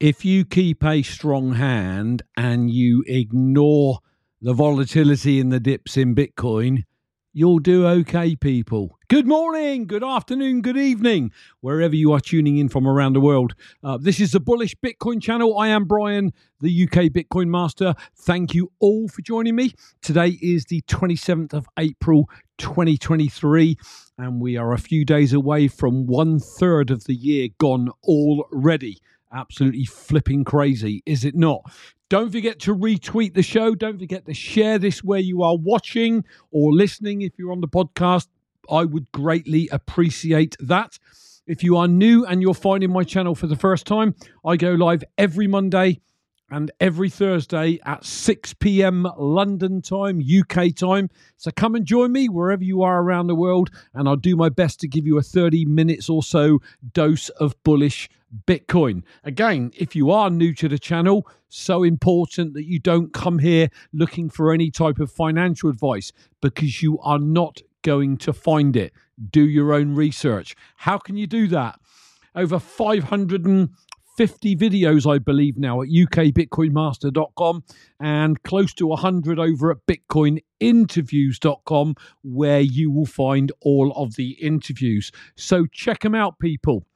if you keep a strong hand and you ignore the volatility in the dips in Bitcoin, you'll do okay, people. Good morning, good afternoon, good evening, wherever you are tuning in from around the world. Uh, this is the Bullish Bitcoin channel. I am Brian, the UK Bitcoin Master. Thank you all for joining me. Today is the 27th of April, 2023, and we are a few days away from one third of the year gone already. Absolutely flipping crazy, is it not? Don't forget to retweet the show. Don't forget to share this where you are watching or listening. If you're on the podcast, I would greatly appreciate that. If you are new and you're finding my channel for the first time, I go live every Monday and every Thursday at 6 p.m. London time, UK time. So come and join me wherever you are around the world, and I'll do my best to give you a 30 minutes or so dose of bullish Bitcoin. Again, if you are new to the channel, so important that you don't come here looking for any type of financial advice because you are not going to find it. Do your own research. How can you do that? Over 550 videos, I believe, now at ukbitcoinmaster.com and close to 100 over at bitcoininterviews.com, where you will find all of the interviews. So check them out, people.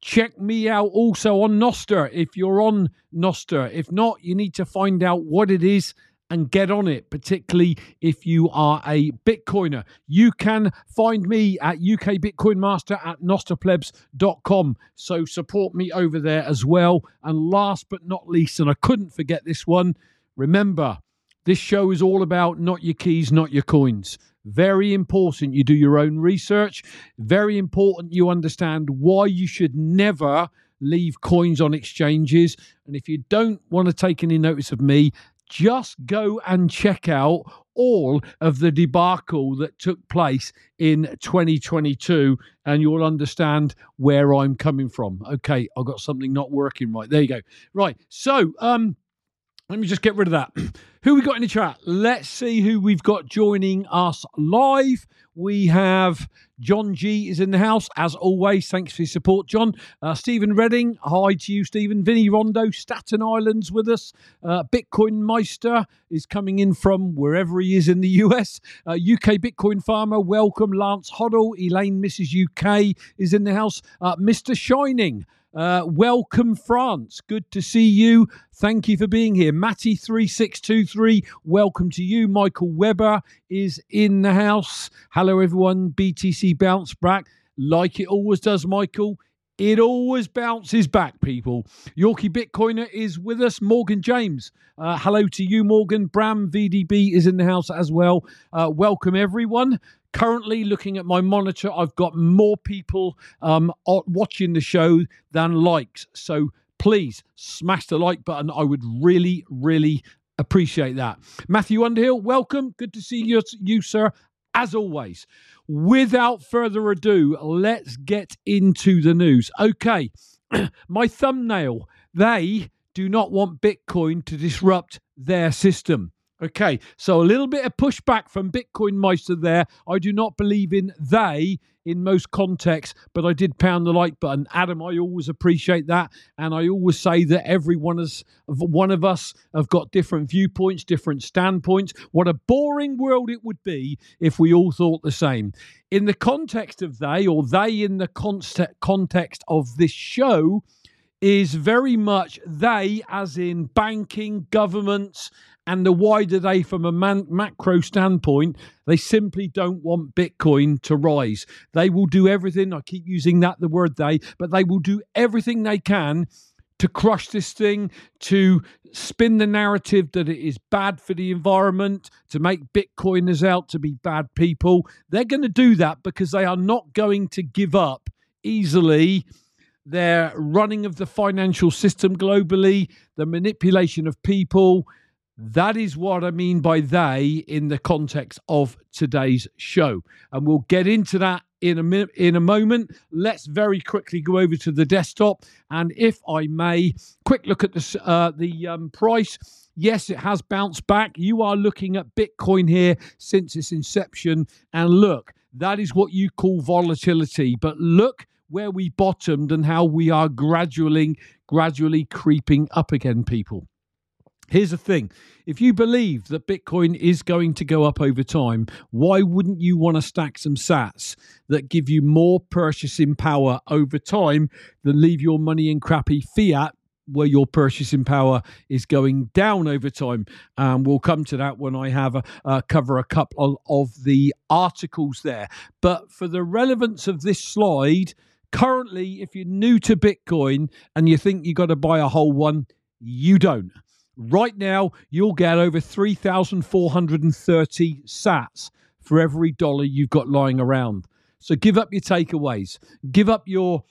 Check me out also on Nostr if you're on Nostr. If not, you need to find out what it is and get on it, particularly if you are a Bitcoiner. You can find me at UK Bitcoin Master at nostrplebs.com. So support me over there as well. And last but not least, and I couldn't forget this one, remember, this show is all about not your keys, not your coins. Very important you do your own research. Very important you understand why you should never leave coins on exchanges. And if you don't want to take any notice of me, just go and check out all of the debacle that took place in 2022 and you'll understand where I'm coming from. Okay, I've got something not working right. There you go. Right. So, um let me just get rid of that. who we got in the chat? Let's see who we've got joining us live. We have John G is in the house as always. Thanks for your support, John. Uh, Stephen Redding, hi to you, Stephen. Vinny Rondo, Staten Island's with us. Uh, Bitcoin Meister is coming in from wherever he is in the US. Uh, UK Bitcoin Farmer, welcome. Lance Hoddle, Elaine Mrs. UK is in the house. Uh, Mr. Shining. Uh, welcome, France. Good to see you. Thank you for being here. Matty3623, welcome to you. Michael Weber is in the house. Hello, everyone. BTC bounce back like it always does, Michael. It always bounces back, people. Yorkie Bitcoiner is with us. Morgan James. Uh, hello to you, Morgan. Bram VDB is in the house as well. Uh, welcome, everyone. Currently, looking at my monitor, I've got more people um, watching the show than likes. So please smash the like button. I would really, really appreciate that. Matthew Underhill, welcome. Good to see you, you sir. As always, without further ado, let's get into the news. Okay, my thumbnail. They do not want Bitcoin to disrupt their system. Okay, so a little bit of pushback from Bitcoin Meister there. I do not believe in they in most contexts, but I did pound the like button. Adam, I always appreciate that, and I always say that every one of one of us have got different viewpoints, different standpoints. What a boring world it would be if we all thought the same. In the context of they, or they in the context of this show, is very much they, as in banking, governments, and the wider they from a man- macro standpoint, they simply don't want Bitcoin to rise. They will do everything, I keep using that, the word they, but they will do everything they can to crush this thing, to spin the narrative that it is bad for the environment, to make Bitcoiners out to be bad people. They're going to do that because they are not going to give up easily their running of the financial system globally, the manipulation of people, that is what I mean by they in the context of today's show. And we'll get into that in a minute, in a moment. Let's very quickly go over to the desktop. And if I may, quick look at the, uh, the um, price. Yes, it has bounced back. You are looking at Bitcoin here since its inception. And look, that is what you call volatility. But look where we bottomed and how we are gradually, gradually creeping up again, people. Here's the thing if you believe that Bitcoin is going to go up over time, why wouldn't you want to stack some sats that give you more purchasing power over time than leave your money in crappy fiat? Where your purchasing power is going down over time, and um, we'll come to that when I have a, uh, cover a couple of the articles there. But for the relevance of this slide, currently, if you're new to Bitcoin and you think you've got to buy a whole one, you don't. Right now, you'll get over 3,430 sats for every dollar you've got lying around. So give up your takeaways, give up your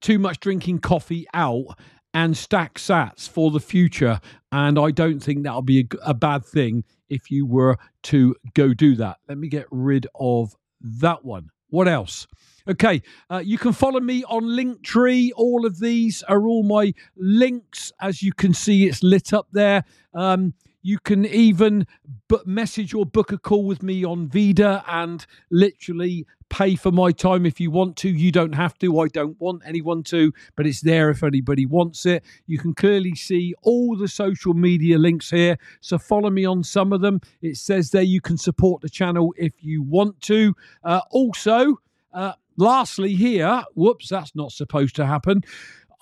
too much drinking coffee out and stack sats for the future. And I don't think that'll be a, a, bad thing if you were to go do that. Let me get rid of that one. What else? Okay, uh, you can follow me on Linktree. All of these are all my links. As you can see, it's lit up there. Um, you can even message or book a call with me on Vida and literally pay for my time if you want to. You don't have to. I don't want anyone to, but it's there if anybody wants it. You can clearly see all the social media links here. So follow me on some of them. It says there you can support the channel if you want to. Uh, also, uh, lastly, here, whoops, that's not supposed to happen.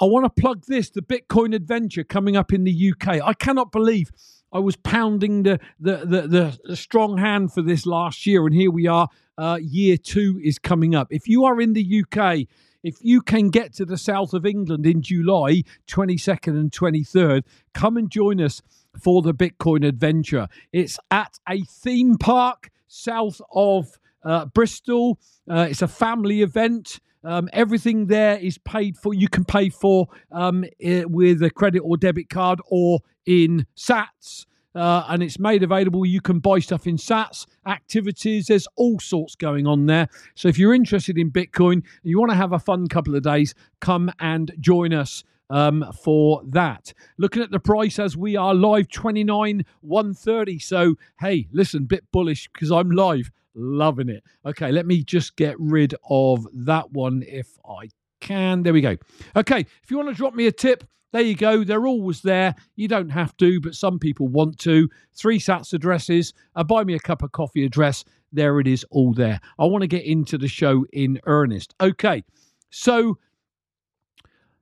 I want to plug this the Bitcoin adventure coming up in the UK. I cannot believe I was pounding the, the, the, the strong hand for this last year, and here we are. Uh, year two is coming up. If you are in the UK, if you can get to the south of England in July 22nd and 23rd, come and join us for the Bitcoin adventure. It's at a theme park south of uh, Bristol. Uh, it's a family event. Um, everything there is paid for. You can pay for um, with a credit or debit card or in Sats. Uh, and it's made available. You can buy stuff in Sats, activities. There's all sorts going on there. So if you're interested in Bitcoin and you want to have a fun couple of days, come and join us um, for that. Looking at the price as we are live, 29 130. So hey, listen, bit bullish because I'm live. Loving it. Okay, let me just get rid of that one if I can. There we go. Okay, if you want to drop me a tip, there you go. They're always there. You don't have to, but some people want to. Three sats addresses, a buy me a cup of coffee address. There it is, all there. I want to get into the show in earnest. Okay, so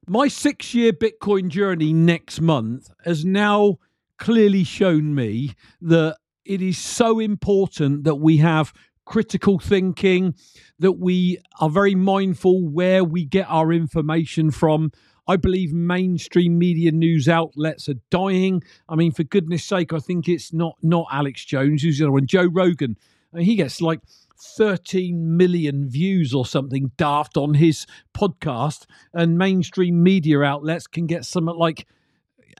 my six year Bitcoin journey next month has now clearly shown me that it is so important that we have critical thinking, that we are very mindful where we get our information from. I believe mainstream media news outlets are dying. I mean, for goodness sake, I think it's not not Alex Jones who's the other one, Joe Rogan. He gets like 13 million views or something daft on his podcast, and mainstream media outlets can get something like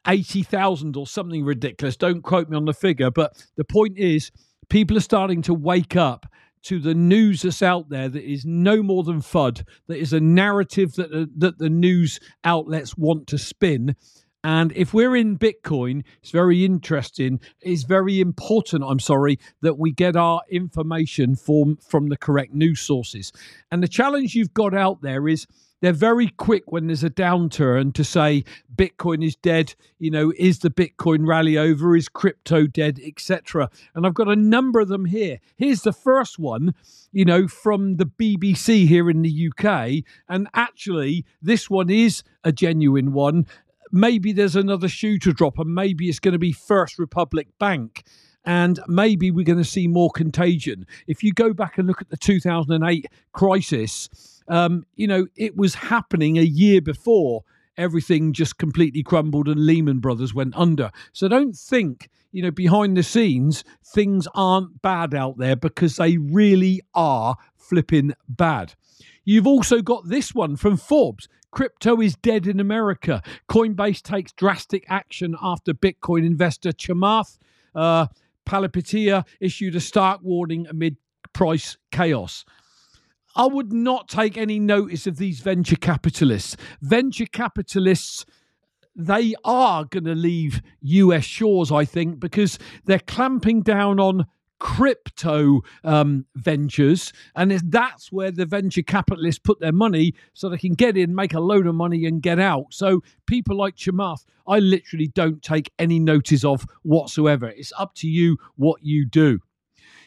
80,000 or something ridiculous. Don't quote me on the figure, but the point is, people are starting to wake up to the news that's out there that is no more than FUD, that is a narrative that, uh, that the news outlets want to spin. And if we're in Bitcoin, it's very interesting. It's very important, I'm sorry, that we get our information from, from the correct news sources. And the challenge you've got out there is they're very quick when there's a downturn to say Bitcoin is dead. You know, is the Bitcoin rally over? Is crypto dead, etc. And I've got a number of them here. Here's the first one, you know, from the BBC here in the UK, and actually this one is a genuine one. Maybe there's another shoe to drop, and maybe it's going to be First Republic Bank and maybe we're going to see more contagion. If you go back and look at the 2008 crisis, um, you know, it was happening a year before everything just completely crumbled and Lehman Brothers went under. So don't think, you know, behind the scenes, things aren't bad out there because they really are flipping bad. You've also got this one from Forbes. Crypto is dead in America. Coinbase takes drastic action after Bitcoin investor Chamath uh, Palihapitiya issued a stark warning amid price chaos. I would not take any notice of these venture capitalists. Venture capitalists, they are going to leave US shores, I think, because they're clamping down on crypto um, ventures, and that's where the venture capitalists put their money so they can get in, make a load of money, and get out. So people like Chamath, I literally don't take any notice of whatsoever. It's up to you what you do.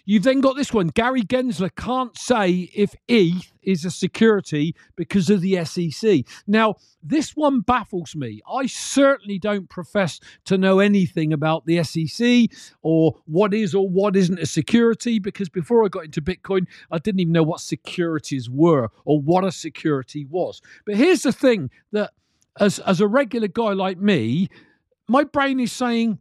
You've then got this one. Gary Gensler can't say if ETH is a security because of the SEC. Now, this one baffles me. I certainly don't profess to know anything about the SEC or what is or what isn't a security because before I got into Bitcoin, I didn't even know what securities were or what a security was. But here's the thing that as, as a regular guy like me, my brain is saying,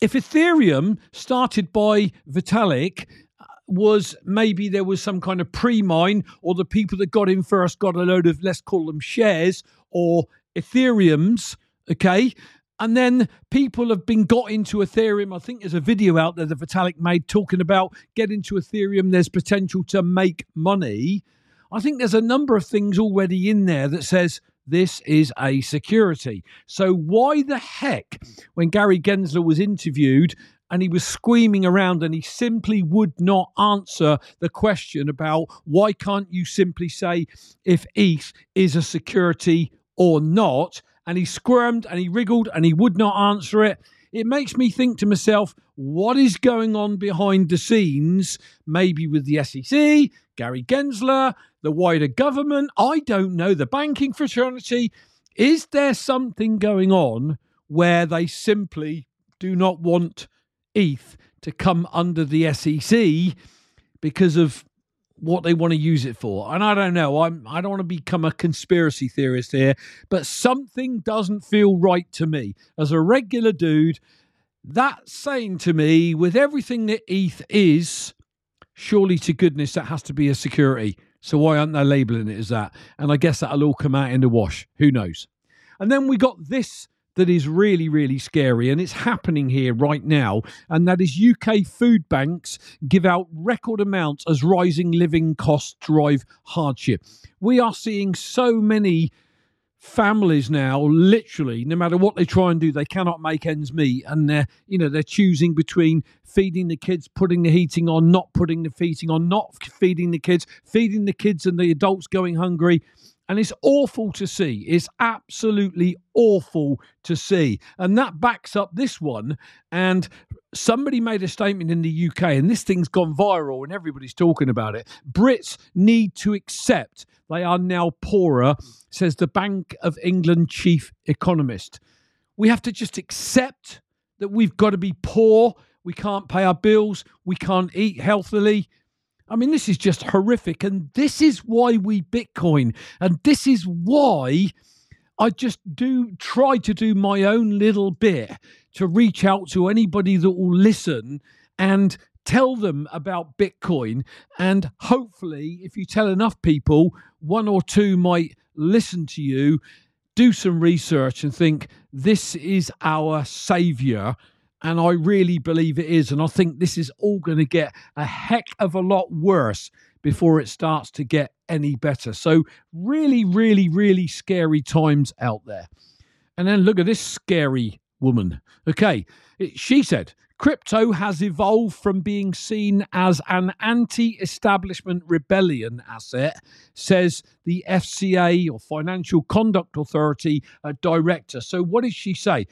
if Ethereum started by Vitalik uh, was maybe there was some kind of pre-mine or the people that got in first got a load of let's call them shares or Ethereums, okay? And then people have been got into Ethereum. I think there's a video out there that Vitalik made talking about get into Ethereum. There's potential to make money. I think there's a number of things already in there that says this is a security. So, why the heck, when Gary Gensler was interviewed and he was screaming around and he simply would not answer the question about why can't you simply say if ETH is a security or not? And he squirmed and he wriggled and he would not answer it. It makes me think to myself, what is going on behind the scenes, maybe with the SEC, Gary Gensler, the wider government, I don't know, the banking fraternity. Is there something going on where they simply do not want ETH to come under the SEC because of what they want to use it for. And I don't know. I'm I don't want to become a conspiracy theorist here, but something doesn't feel right to me. As a regular dude, that's saying to me, with everything that ETH is, surely to goodness that has to be a security. So why aren't they labeling it as that? And I guess that'll all come out in the wash. Who knows? And then we got this that is really, really scary, and it's happening here right now. And that is UK food banks give out record amounts as rising living costs drive hardship. We are seeing so many families now literally no matter what they try and do they cannot make ends meet and they're you know they're choosing between feeding the kids putting the heating on not putting the heating on not feeding the kids feeding the kids and the adults going hungry and it's awful to see. It's absolutely awful to see. And that backs up this one. And somebody made a statement in the UK, and this thing's gone viral and everybody's talking about it. Brits need to accept they are now poorer, says the Bank of England chief economist. We have to just accept that we've got to be poor. We can't pay our bills. We can't eat healthily. I mean, this is just horrific. And this is why we Bitcoin. And this is why I just do try to do my own little bit to reach out to anybody that will listen and tell them about Bitcoin. And hopefully, if you tell enough people, one or two might listen to you, do some research, and think this is our savior and I really believe it is. And I think this is all going to get a heck of a lot worse before it starts to get any better. So, really, really, really scary times out there. And then look at this scary woman. Okay, she said, Crypto has evolved from being seen as an anti establishment rebellion asset, says the FCA or Financial Conduct Authority director. So, what did she say?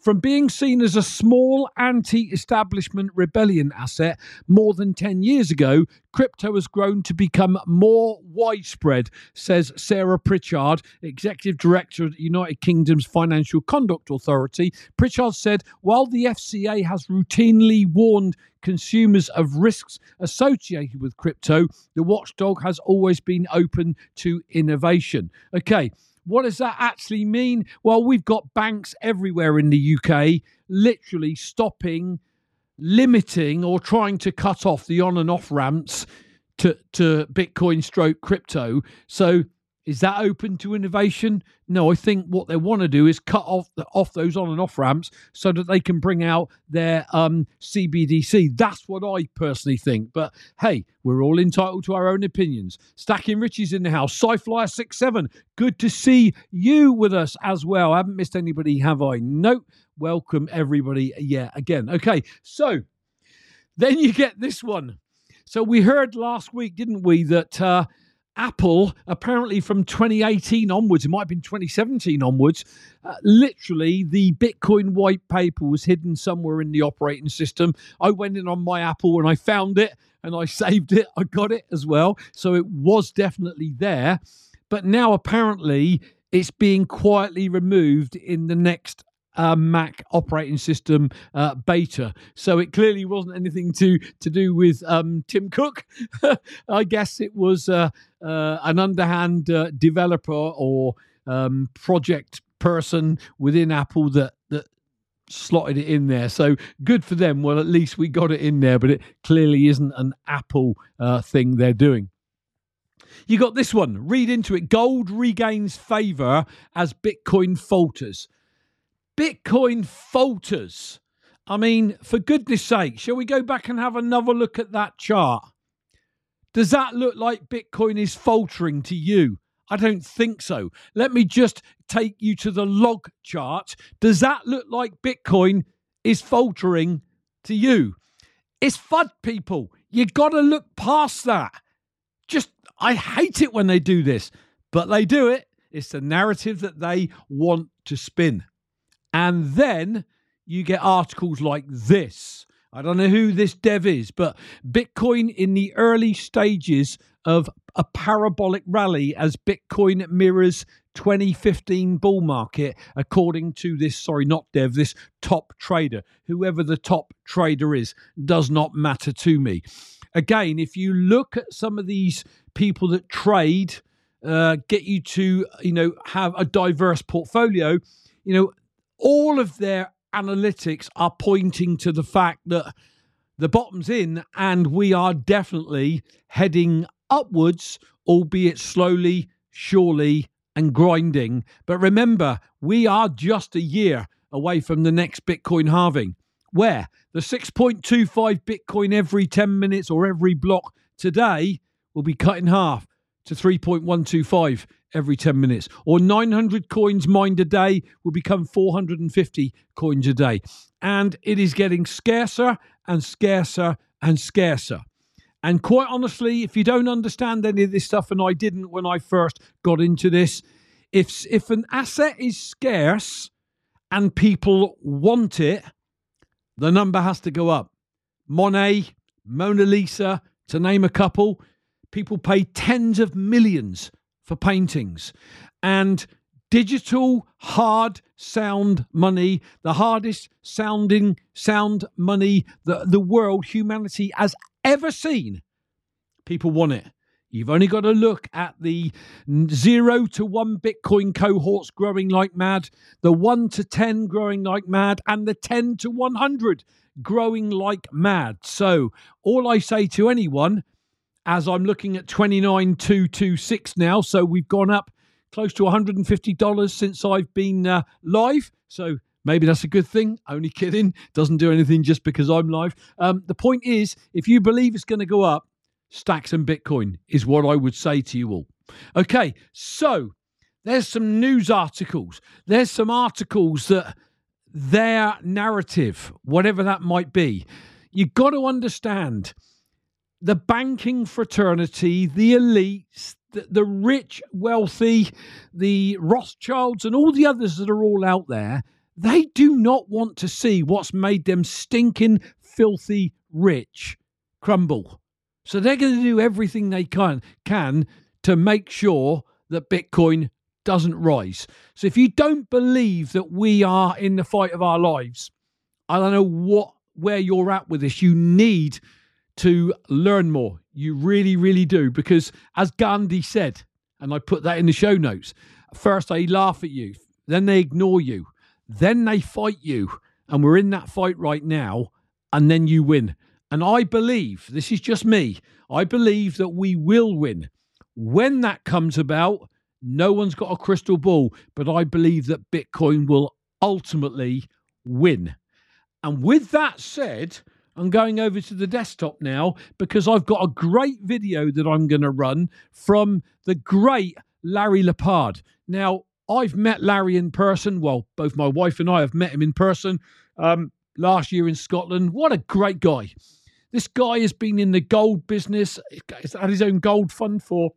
From being seen as a small anti establishment rebellion asset more than 10 years ago, crypto has grown to become more widespread, says Sarah Pritchard, Executive Director of the United Kingdom's Financial Conduct Authority. Pritchard said while the FCA has routinely warned consumers of risks associated with crypto, the watchdog has always been open to innovation. Okay. What does that actually mean? Well, we've got banks everywhere in the UK literally stopping, limiting, or trying to cut off the on and off ramps to, to Bitcoin stroke crypto. So is that open to innovation? No, I think what they want to do is cut off the, off those on and off ramps so that they can bring out their um, CBDC. That's what I personally think. But hey, we're all entitled to our own opinions. Stacking Richie's in the house. Sci-Flyer67, good to see you with us as well. I haven't missed anybody, have I? Nope. Welcome everybody. Yeah, again. Okay, so Then you get this one. So we heard last week, didn't we, that uh, Apple, apparently from 2018 onwards, it might have been 2017 onwards, uh, literally the Bitcoin white paper was hidden somewhere in the operating system. I went in on my Apple and I found it and I saved it. I got it as well. So it was definitely there. But now apparently it's being quietly removed in the next Mac operating system uh, beta. So it clearly wasn't anything to to do with um, Tim Cook. I guess it was uh, uh an underhand uh, developer or um, project person within Apple that that slotted it in there. So good for them. Well, at least we got it in there, but it clearly isn't an Apple uh, thing they're doing. You got this one. Read into it. Gold regains favor as Bitcoin falters. Bitcoin falters. I mean, for goodness sake, shall we go back and have another look at that chart? Does that look like Bitcoin is faltering to you? I don't think so. Let me just take you to the log chart. Does that look like Bitcoin is faltering to you? It's FUD, people. You got to look past that. Just, I hate it when they do this, but they do it. It's the narrative that they want to spin. And then you get articles like this. I don't know who this dev is, but Bitcoin in the early stages of a parabolic rally as Bitcoin mirrors 2015 bull market, according to this, sorry, not dev, this top trader. Whoever the top trader is does not matter to me. Again, if you look at some of these people that trade, uh, get you to, you know, have a diverse portfolio, you know, all of their analytics are pointing to the fact that the bottom's in and we are definitely heading upwards, albeit slowly, surely, and grinding. But remember, we are just a year away from the next Bitcoin halving, where the 6.25 Bitcoin every 10 minutes or every block today will be cut in half to 3.125 every 10 minutes, or 900 coins mined a day will become 450 coins a day. And it is getting scarcer and scarcer and scarcer. And quite honestly, if you don't understand any of this stuff, and I didn't when I first got into this, if if an asset is scarce and people want it, the number has to go up. Monet, Mona Lisa, to name a couple, people pay tens of millions for paintings. And digital hard sound money, the hardest sounding sound money that the world, humanity has ever seen. People want it. You've only got to look at the zero to one Bitcoin cohorts growing like mad, the one to 10 growing like mad, and the 10 to 100 growing like mad. So, all I say to anyone, as I'm looking at 29226 now, so we've gone up close to $150 since I've been uh, live. So, Maybe that's a good thing. Only kidding. Doesn't do anything just because I'm live. Um, the point is, if you believe it's going to go up, stacks and Bitcoin is what I would say to you all. Okay, so there's some news articles. There's some articles that their narrative, whatever that might be, you've got to understand the banking fraternity, the elites, the, the rich, wealthy, the Rothschilds, and all the others that are all out there they do not want to see what's made them stinking, filthy rich crumble. So they're going to do everything they can, can to make sure that Bitcoin doesn't rise. So if you don't believe that we are in the fight of our lives, I don't know what where you're at with this. You need to learn more. You really, really do. Because as Gandhi said, and I put that in the show notes, first they laugh at you, then they ignore you, then they fight you, and we're in that fight right now, and then you win. And I believe, this is just me, I believe that we will win. When that comes about, no one's got a crystal ball, but I believe that Bitcoin will ultimately win. And with that said, I'm going over to the desktop now because I've got a great video that I'm going to run from the great Larry Lepard. Now, I've met Larry in person. Well, both my wife and I have met him in person um, last year in Scotland. What a great guy. This guy has been in the gold business, he's had his own gold fund for,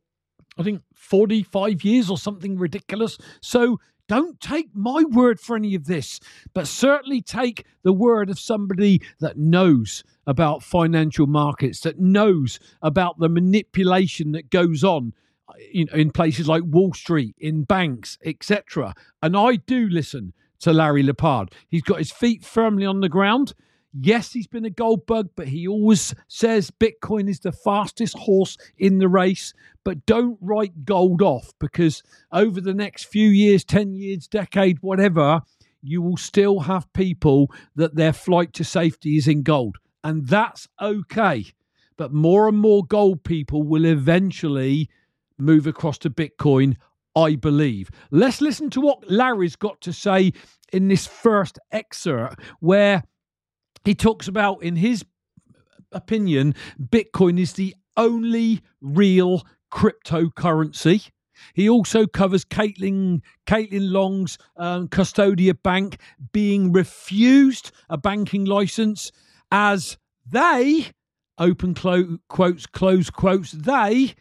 I think, 45 years or something ridiculous. So don't take my word for any of this, but certainly take the word of somebody that knows about financial markets, that knows about the manipulation that goes on uh, know, in places like Wall Street, in banks, etc. And I do listen to Larry Lepard. He's got his feet firmly on the ground. Yes, he's been a gold bug, but he always says Bitcoin is the fastest horse in the race. But don't write gold off because over the next few years, 10 years, decade, whatever, you will still have people that their flight to safety is in gold. And that's okay. But more and more gold people will eventually move across to Bitcoin, I believe. Let's listen to what Larry's got to say in this first excerpt, where he talks about, in his opinion, Bitcoin is the only real cryptocurrency. He also covers Caitlin Caitlin Long's um, Custodia Bank being refused a banking license as they open clo- quotes close quotes they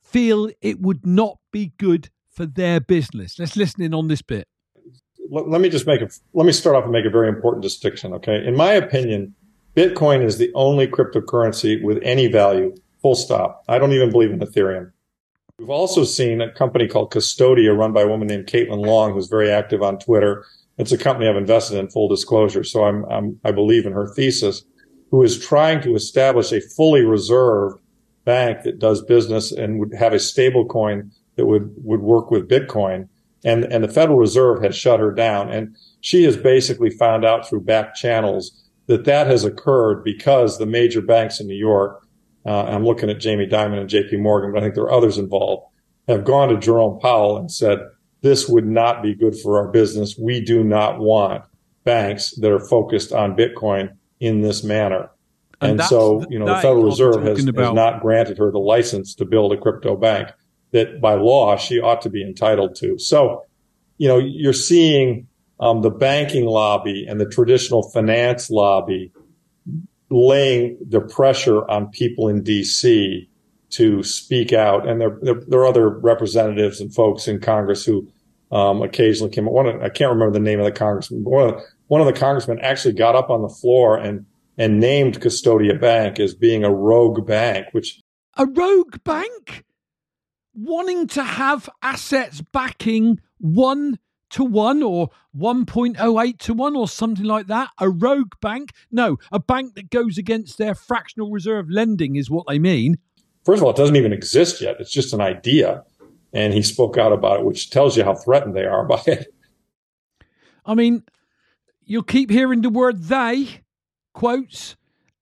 feel it would not be good for their business. Let's listen in on this bit. Let me just make a, let me start off and make a very important distinction. Okay. In my opinion, Bitcoin is the only cryptocurrency with any value, full stop. I don't even believe in Ethereum. We've also seen a company called Custodia run by a woman named Caitlin Long, who's very active on Twitter. It's a company I've invested in full disclosure. So I'm, I'm I believe in her thesis, who is trying to establish a fully reserved bank that does business and would have a stable coin that would, would work with Bitcoin. And, and the Federal Reserve has shut her down. And she has basically found out through back channels that that has occurred because the major banks in New York, uh, I'm looking at Jamie Dimon and JP Morgan, but I think there are others involved, have gone to Jerome Powell and said, this would not be good for our business. We do not want banks that are focused on Bitcoin in this manner. And, and so, you know, the Federal Reserve has, has, not granted her the license to build a crypto bank that by law she ought to be entitled to. So, you know, you're seeing um, the banking lobby and the traditional finance lobby laying the pressure on people in DC to speak out. And there, there, there are other representatives and folks in Congress who um, occasionally came. One, I can't remember the name of the congressman. One of the, one of the congressmen actually got up on the floor and and named Custodia Bank as being a rogue bank, which a rogue bank wanting to have assets backing one to one or 1.08 to one or something like that. A rogue bank? No, a bank that goes against their fractional reserve lending is what they mean. First of all, it doesn't even exist yet. It's just an idea. And he spoke out about it, which tells you how threatened they are by it. I mean, you'll keep hearing the word they quotes,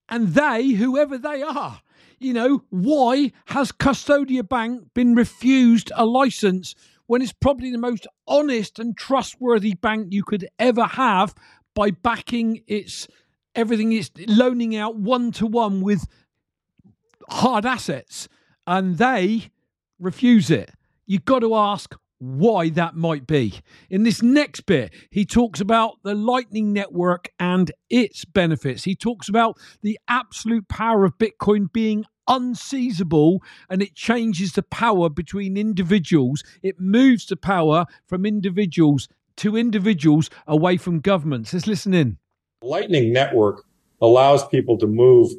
and they, whoever they are. You know, why has Custodia Bank been refused a license when it's probably the most honest and trustworthy bank you could ever have by backing its everything it's loaning out one to one with hard assets and they refuse it? You've got to ask why that might be. In this next bit, he talks about the Lightning Network and its benefits. He talks about the absolute power of Bitcoin being unseizable and it changes the power between individuals. It moves the power from individuals to individuals away from governments. Let's listen in. Lightning Network allows people to move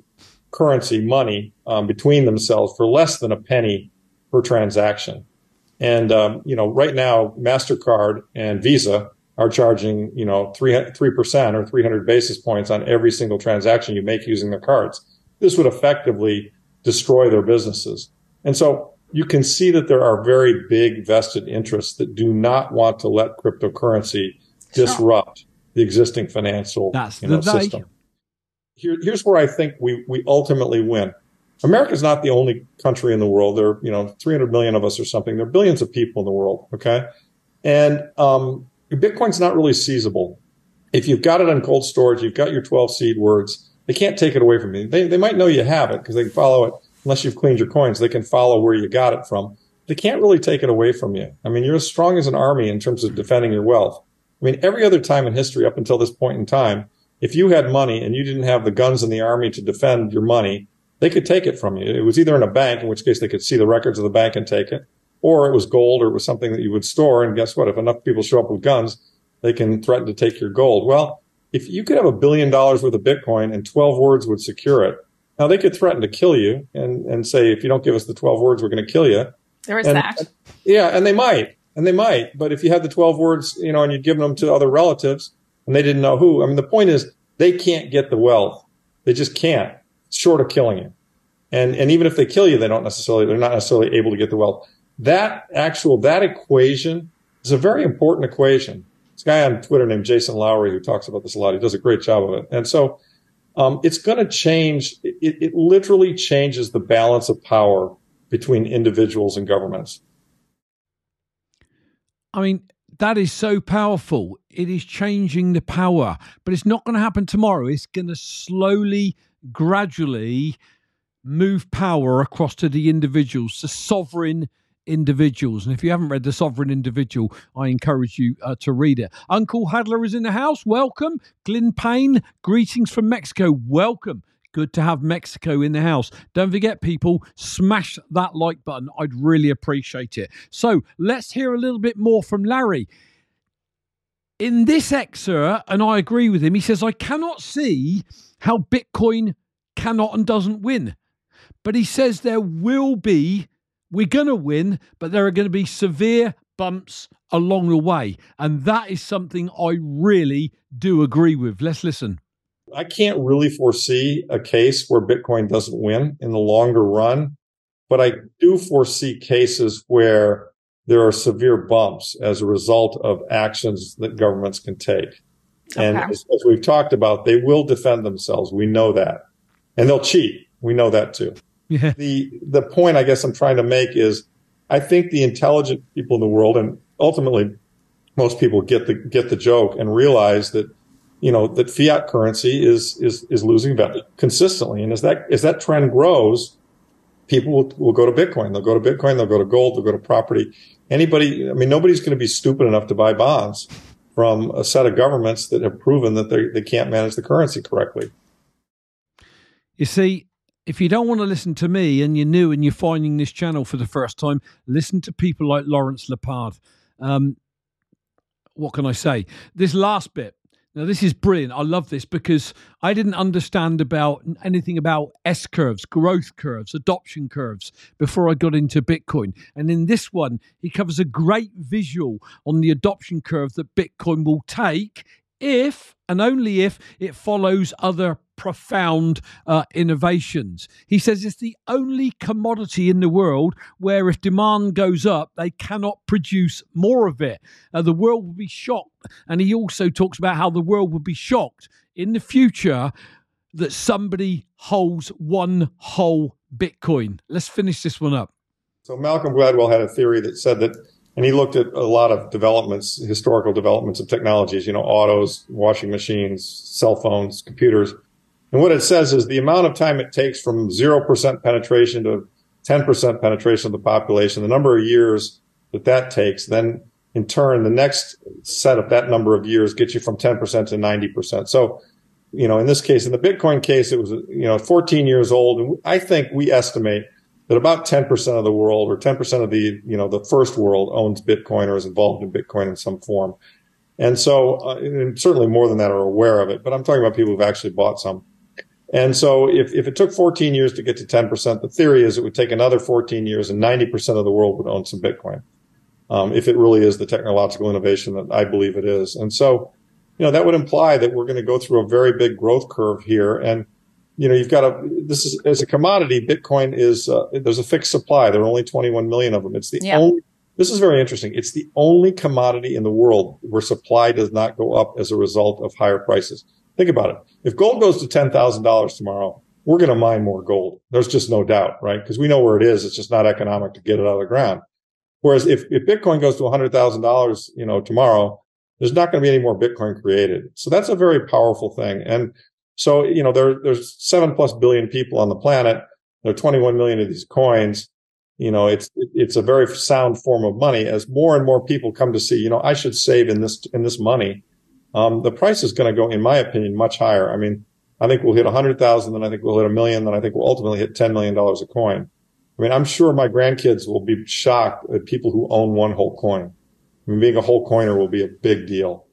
currency, money, um, between themselves for less than a penny per transaction. And, um, you know, right now, MasterCard and Visa are charging, you know, 3, 3% or 300 basis points on every single transaction you make using their cards. This would effectively destroy their businesses. And so you can see that there are very big vested interests that do not want to let cryptocurrency disrupt the existing financial you know, system. Here, here's where I think we, we ultimately win. America is not the only country in the world. There are, you know, 300 million of us or something. There are billions of people in the world. Okay. And, um, Bitcoin's not really seizable. If you've got it on cold storage, you've got your 12 seed words, they can't take it away from you. They, they might know you have it because they can follow it. Unless you've cleaned your coins, they can follow where you got it from. They can't really take it away from you. I mean, you're as strong as an army in terms of defending your wealth. I mean, every other time in history up until this point in time, if you had money and you didn't have the guns in the army to defend your money, they could take it from you. It was either in a bank, in which case they could see the records of the bank and take it, or it was gold or it was something that you would store. And guess what? If enough people show up with guns, they can threaten to take your gold. Well, if you could have a billion dollars worth of Bitcoin and 12 words would secure it, now they could threaten to kill you and, and say, if you don't give us the 12 words, we're going to kill you. There is and, that. Yeah, and they might, and they might. But if you had the 12 words, you know, and you'd given them to other relatives and they didn't know who, I mean, the point is they can't get the wealth. They just can't, short of killing you. And, and even if they kill you, they don't necessarily, they're not necessarily able to get the wealth. That actual, that equation is a very important equation. This guy on Twitter named Jason Lowery who talks about this a lot. He does a great job of it. And so, um, it's going to change. It, it literally changes the balance of power between individuals and governments. I mean, that is so powerful. It is changing the power, but it's not going to happen tomorrow. It's going to slowly, gradually move power across to the individuals, the sovereign individuals. And if you haven't read The Sovereign Individual, I encourage you uh, to read it. Uncle Hadler is in the house. Welcome. Glyn Payne, greetings from Mexico. Welcome. Good to have Mexico in the house. Don't forget, people, smash that like button. I'd really appreciate it. So let's hear a little bit more from Larry. In this excerpt, and I agree with him, he says, I cannot see how Bitcoin cannot and doesn't win. But he says there will be, we're going to win, but there are going to be severe bumps along the way. And that is something I really do agree with. Let's listen. I can't really foresee a case where Bitcoin doesn't win in the longer run, but I do foresee cases where there are severe bumps as a result of actions that governments can take. Okay. And as, as we've talked about, they will defend themselves. We know that. And they'll cheat. We know that too. Yeah. The, the point I guess I'm trying to make is I think the intelligent people in the world and ultimately most people get the, get the joke and realize that you know, that fiat currency is, is, is losing value consistently. And as that, as that trend grows, people will, will go to Bitcoin. They'll go to Bitcoin. They'll go to gold. They'll go to property. Anybody, I mean, nobody's going to be stupid enough to buy bonds from a set of governments that have proven that they, they can't manage the currency correctly. You see, if you don't want to listen to me and you're new and you're finding this channel for the first time, listen to people like Lawrence Lepard. Um, what can I say? This last bit, now, this is brilliant. I love this because I didn't understand about anything about S curves, growth curves, adoption curves before I got into Bitcoin. And in this one, he covers a great visual on the adoption curve that Bitcoin will take if and only if it follows other profound uh, innovations. He says it's the only commodity in the world where if demand goes up, they cannot produce more of it. Uh, the world will be shocked. And he also talks about how the world will be shocked in the future that somebody holds one whole Bitcoin. Let's finish this one up. So Malcolm Gladwell had a theory that said that and he looked at a lot of developments, historical developments of technologies, you know, autos, washing machines, cell phones, computers. And what it says is the amount of time it takes from 0% penetration to 10% penetration of the population, the number of years that that takes, then in turn, the next set of that number of years gets you from 10% to 90%. So, you know, in this case, in the Bitcoin case, it was, you know, 14 years old. And I think we estimate that about 10% of the world or 10% of the, you know, the first world owns Bitcoin or is involved in Bitcoin in some form. And so, uh, and certainly more than that are aware of it, but I'm talking about people who've actually bought some. And so if, if it took 14 years to get to 10%, the theory is it would take another 14 years and 90% of the world would own some Bitcoin. Um, if it really is the technological innovation that I believe it is. And so, you know, that would imply that we're going to go through a very big growth curve here. And you know, you've got a, this is, as a commodity, Bitcoin is, uh, there's a fixed supply. There are only 21 million of them. It's the yeah. only, this is very interesting. It's the only commodity in the world where supply does not go up as a result of higher prices. Think about it. If gold goes to $10,000 tomorrow, we're going to mine more gold. There's just no doubt, right? Because we know where it is. It's just not economic to get it out of the ground. Whereas if, if Bitcoin goes to $100,000, you know, tomorrow, there's not going to be any more Bitcoin created. So that's a very powerful thing. And so, you know, there, there's seven plus billion people on the planet. There are 21 million of these coins. You know, it's, it's a very sound form of money as more and more people come to see, you know, I should save in this, in this money um, the price is going to go, in my opinion, much higher. I mean, I think we'll hit a 100,000, then I think we'll hit a million, then I think we'll ultimately hit $10 million a coin. I mean, I'm sure my grandkids will be shocked at people who own one whole coin. I mean, being a whole coiner will be a big deal.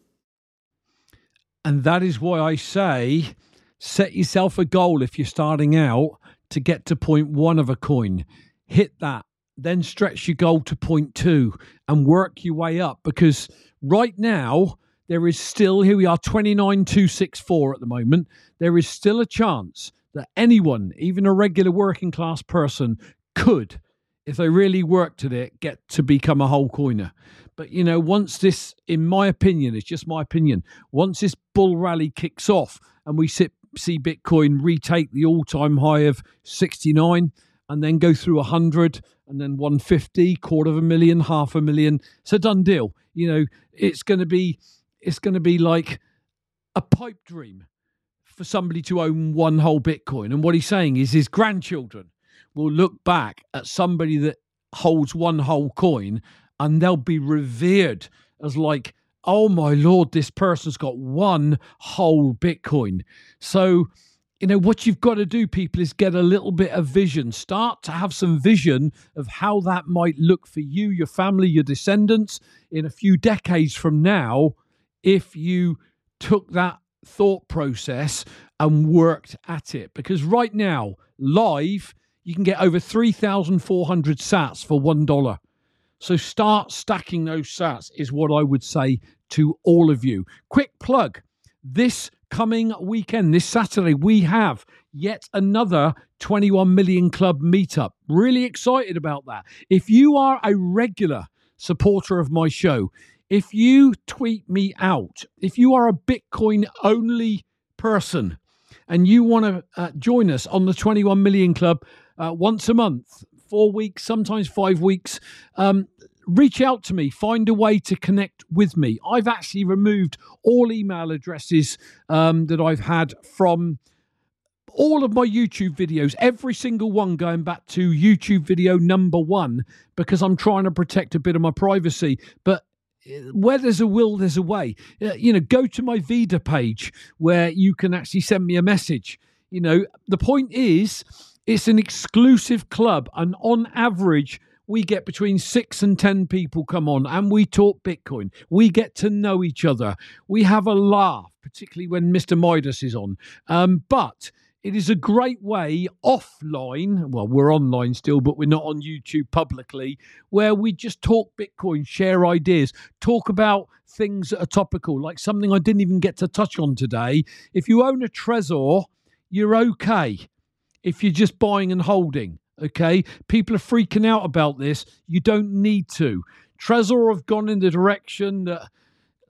And that is why I say set yourself a goal if you're starting out to get to point one of a coin. Hit that, then stretch your goal to point two and work your way up because right now, there is still, here we are, 29264 at the moment. There is still a chance that anyone, even a regular working class person, could, if they really worked at it, get to become a whole coiner. But you know, once this, in my opinion, it's just my opinion, once this bull rally kicks off and we sit, see Bitcoin retake the all time high of 69 and then go through 100 and then 150, quarter of a million, half a million, it's a done deal. You know, it's going to be it's going to be like a pipe dream for somebody to own one whole Bitcoin. And what he's saying is his grandchildren will look back at somebody that holds one whole coin and they'll be revered as like, oh my lord, this person's got one whole Bitcoin. So, you know, what you've got to do, people, is get a little bit of vision. Start to have some vision of how that might look for you, your family, your descendants in a few decades from now if you took that thought process and worked at it. Because right now, live, you can get over 3,400 sats for $1. So start stacking those sats, is what I would say to all of you. Quick plug this coming weekend, this Saturday, we have yet another 21 Million Club meetup. Really excited about that. If you are a regular supporter of my show, if you tweet me out, if you are a Bitcoin only person and you want to uh, join us on the 21 Million Club uh, once a month, four weeks, sometimes five weeks, um, reach out to me, find a way to connect with me. I've actually removed all email addresses um, that I've had from all of my YouTube videos, every single one going back to YouTube video number one, because I'm trying to protect a bit of my privacy. But where there's a will, there's a way. Uh, you know, go to my Vida page where you can actually send me a message. You know, the point is, it's an exclusive club, and on average, we get between six and 10 people come on and we talk Bitcoin. We get to know each other. We have a laugh, particularly when Mr. Midas is on. Um, but it is a great way offline. Well, we're online still, but we're not on YouTube publicly, where we just talk Bitcoin, share ideas, talk about things that are topical, like something I didn't even get to touch on today. If you own a Trezor, you're okay. If you're just buying and holding, okay? People are freaking out about this. You don't need to. Trezor have gone in the direction that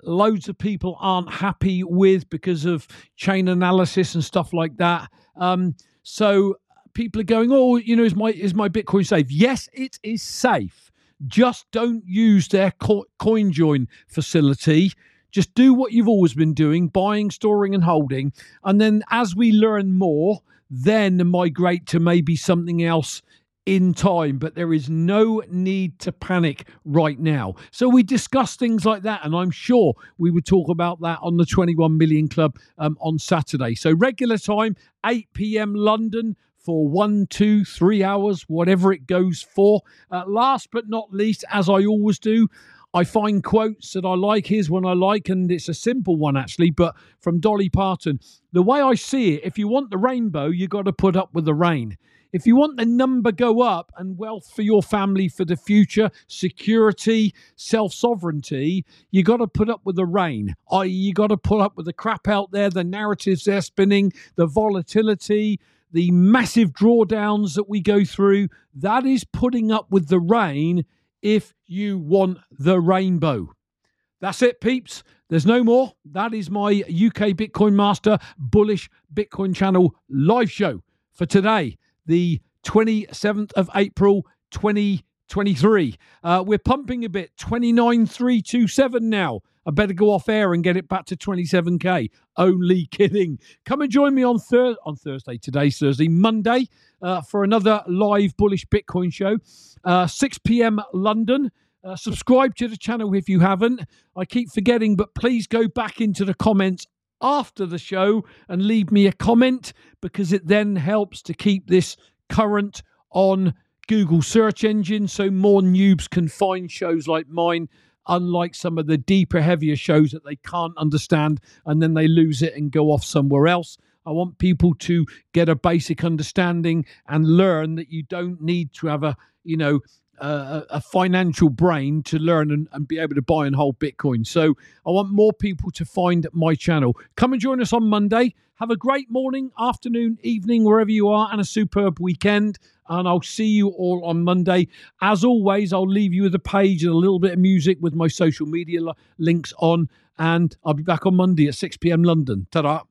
loads of people aren't happy with because of chain analysis and stuff like that. Um, so people are going, "Oh, you know, is my is my Bitcoin safe?" Yes, it is safe. Just don't use their co- CoinJoin facility. Just do what you've always been doing: buying, storing, and holding. And then, as we learn more, then migrate to maybe something else in time, but there is no need to panic right now. So we discuss things like that, and I'm sure we would talk about that on the 21 Million Club um, on Saturday. So regular time, 8 p.m. London for one, two, three hours, whatever it goes for. Uh, last but not least, as I always do, I find quotes that I like. Here's one I like, and it's a simple one actually, but from Dolly Parton. The way I see it, if you want the rainbow, you got to put up with the rain. If you want the number go up and wealth for your family for the future, security, self sovereignty, you got to put up with the rain. I.e., you got to put up with the crap out there, the narratives they're spinning, the volatility, the massive drawdowns that we go through. That is putting up with the rain if you want the rainbow. That's it, peeps. There's no more. That is my UK Bitcoin Master Bullish Bitcoin Channel live show for today the 27th of April, 2023. Uh, we're pumping a bit, 29,327 now. I better go off air and get it back to 27k. Only kidding. Come and join me on thir- on Thursday. Today's Thursday, Monday, uh, for another live bullish Bitcoin show. Uh, 6 p.m. London. Uh, subscribe to the channel if you haven't. I keep forgetting, but please go back into the comments after the show and leave me a comment because it then helps to keep this current on Google search engine so more noobs can find shows like mine unlike some of the deeper heavier shows that they can't understand and then they lose it and go off somewhere else. I want people to get a basic understanding and learn that you don't need to have a, you know, a, financial brain to learn and, and, be able to buy and hold Bitcoin. So I want more people to find my channel. Come and join us on Monday. Have a great morning, afternoon, evening, wherever you are, and a superb weekend. And I'll see you all on Monday. As always, I'll leave you with a page and a little bit of music with my social media links on. And I'll be back on Monday at 6 p.m. London. Ta da.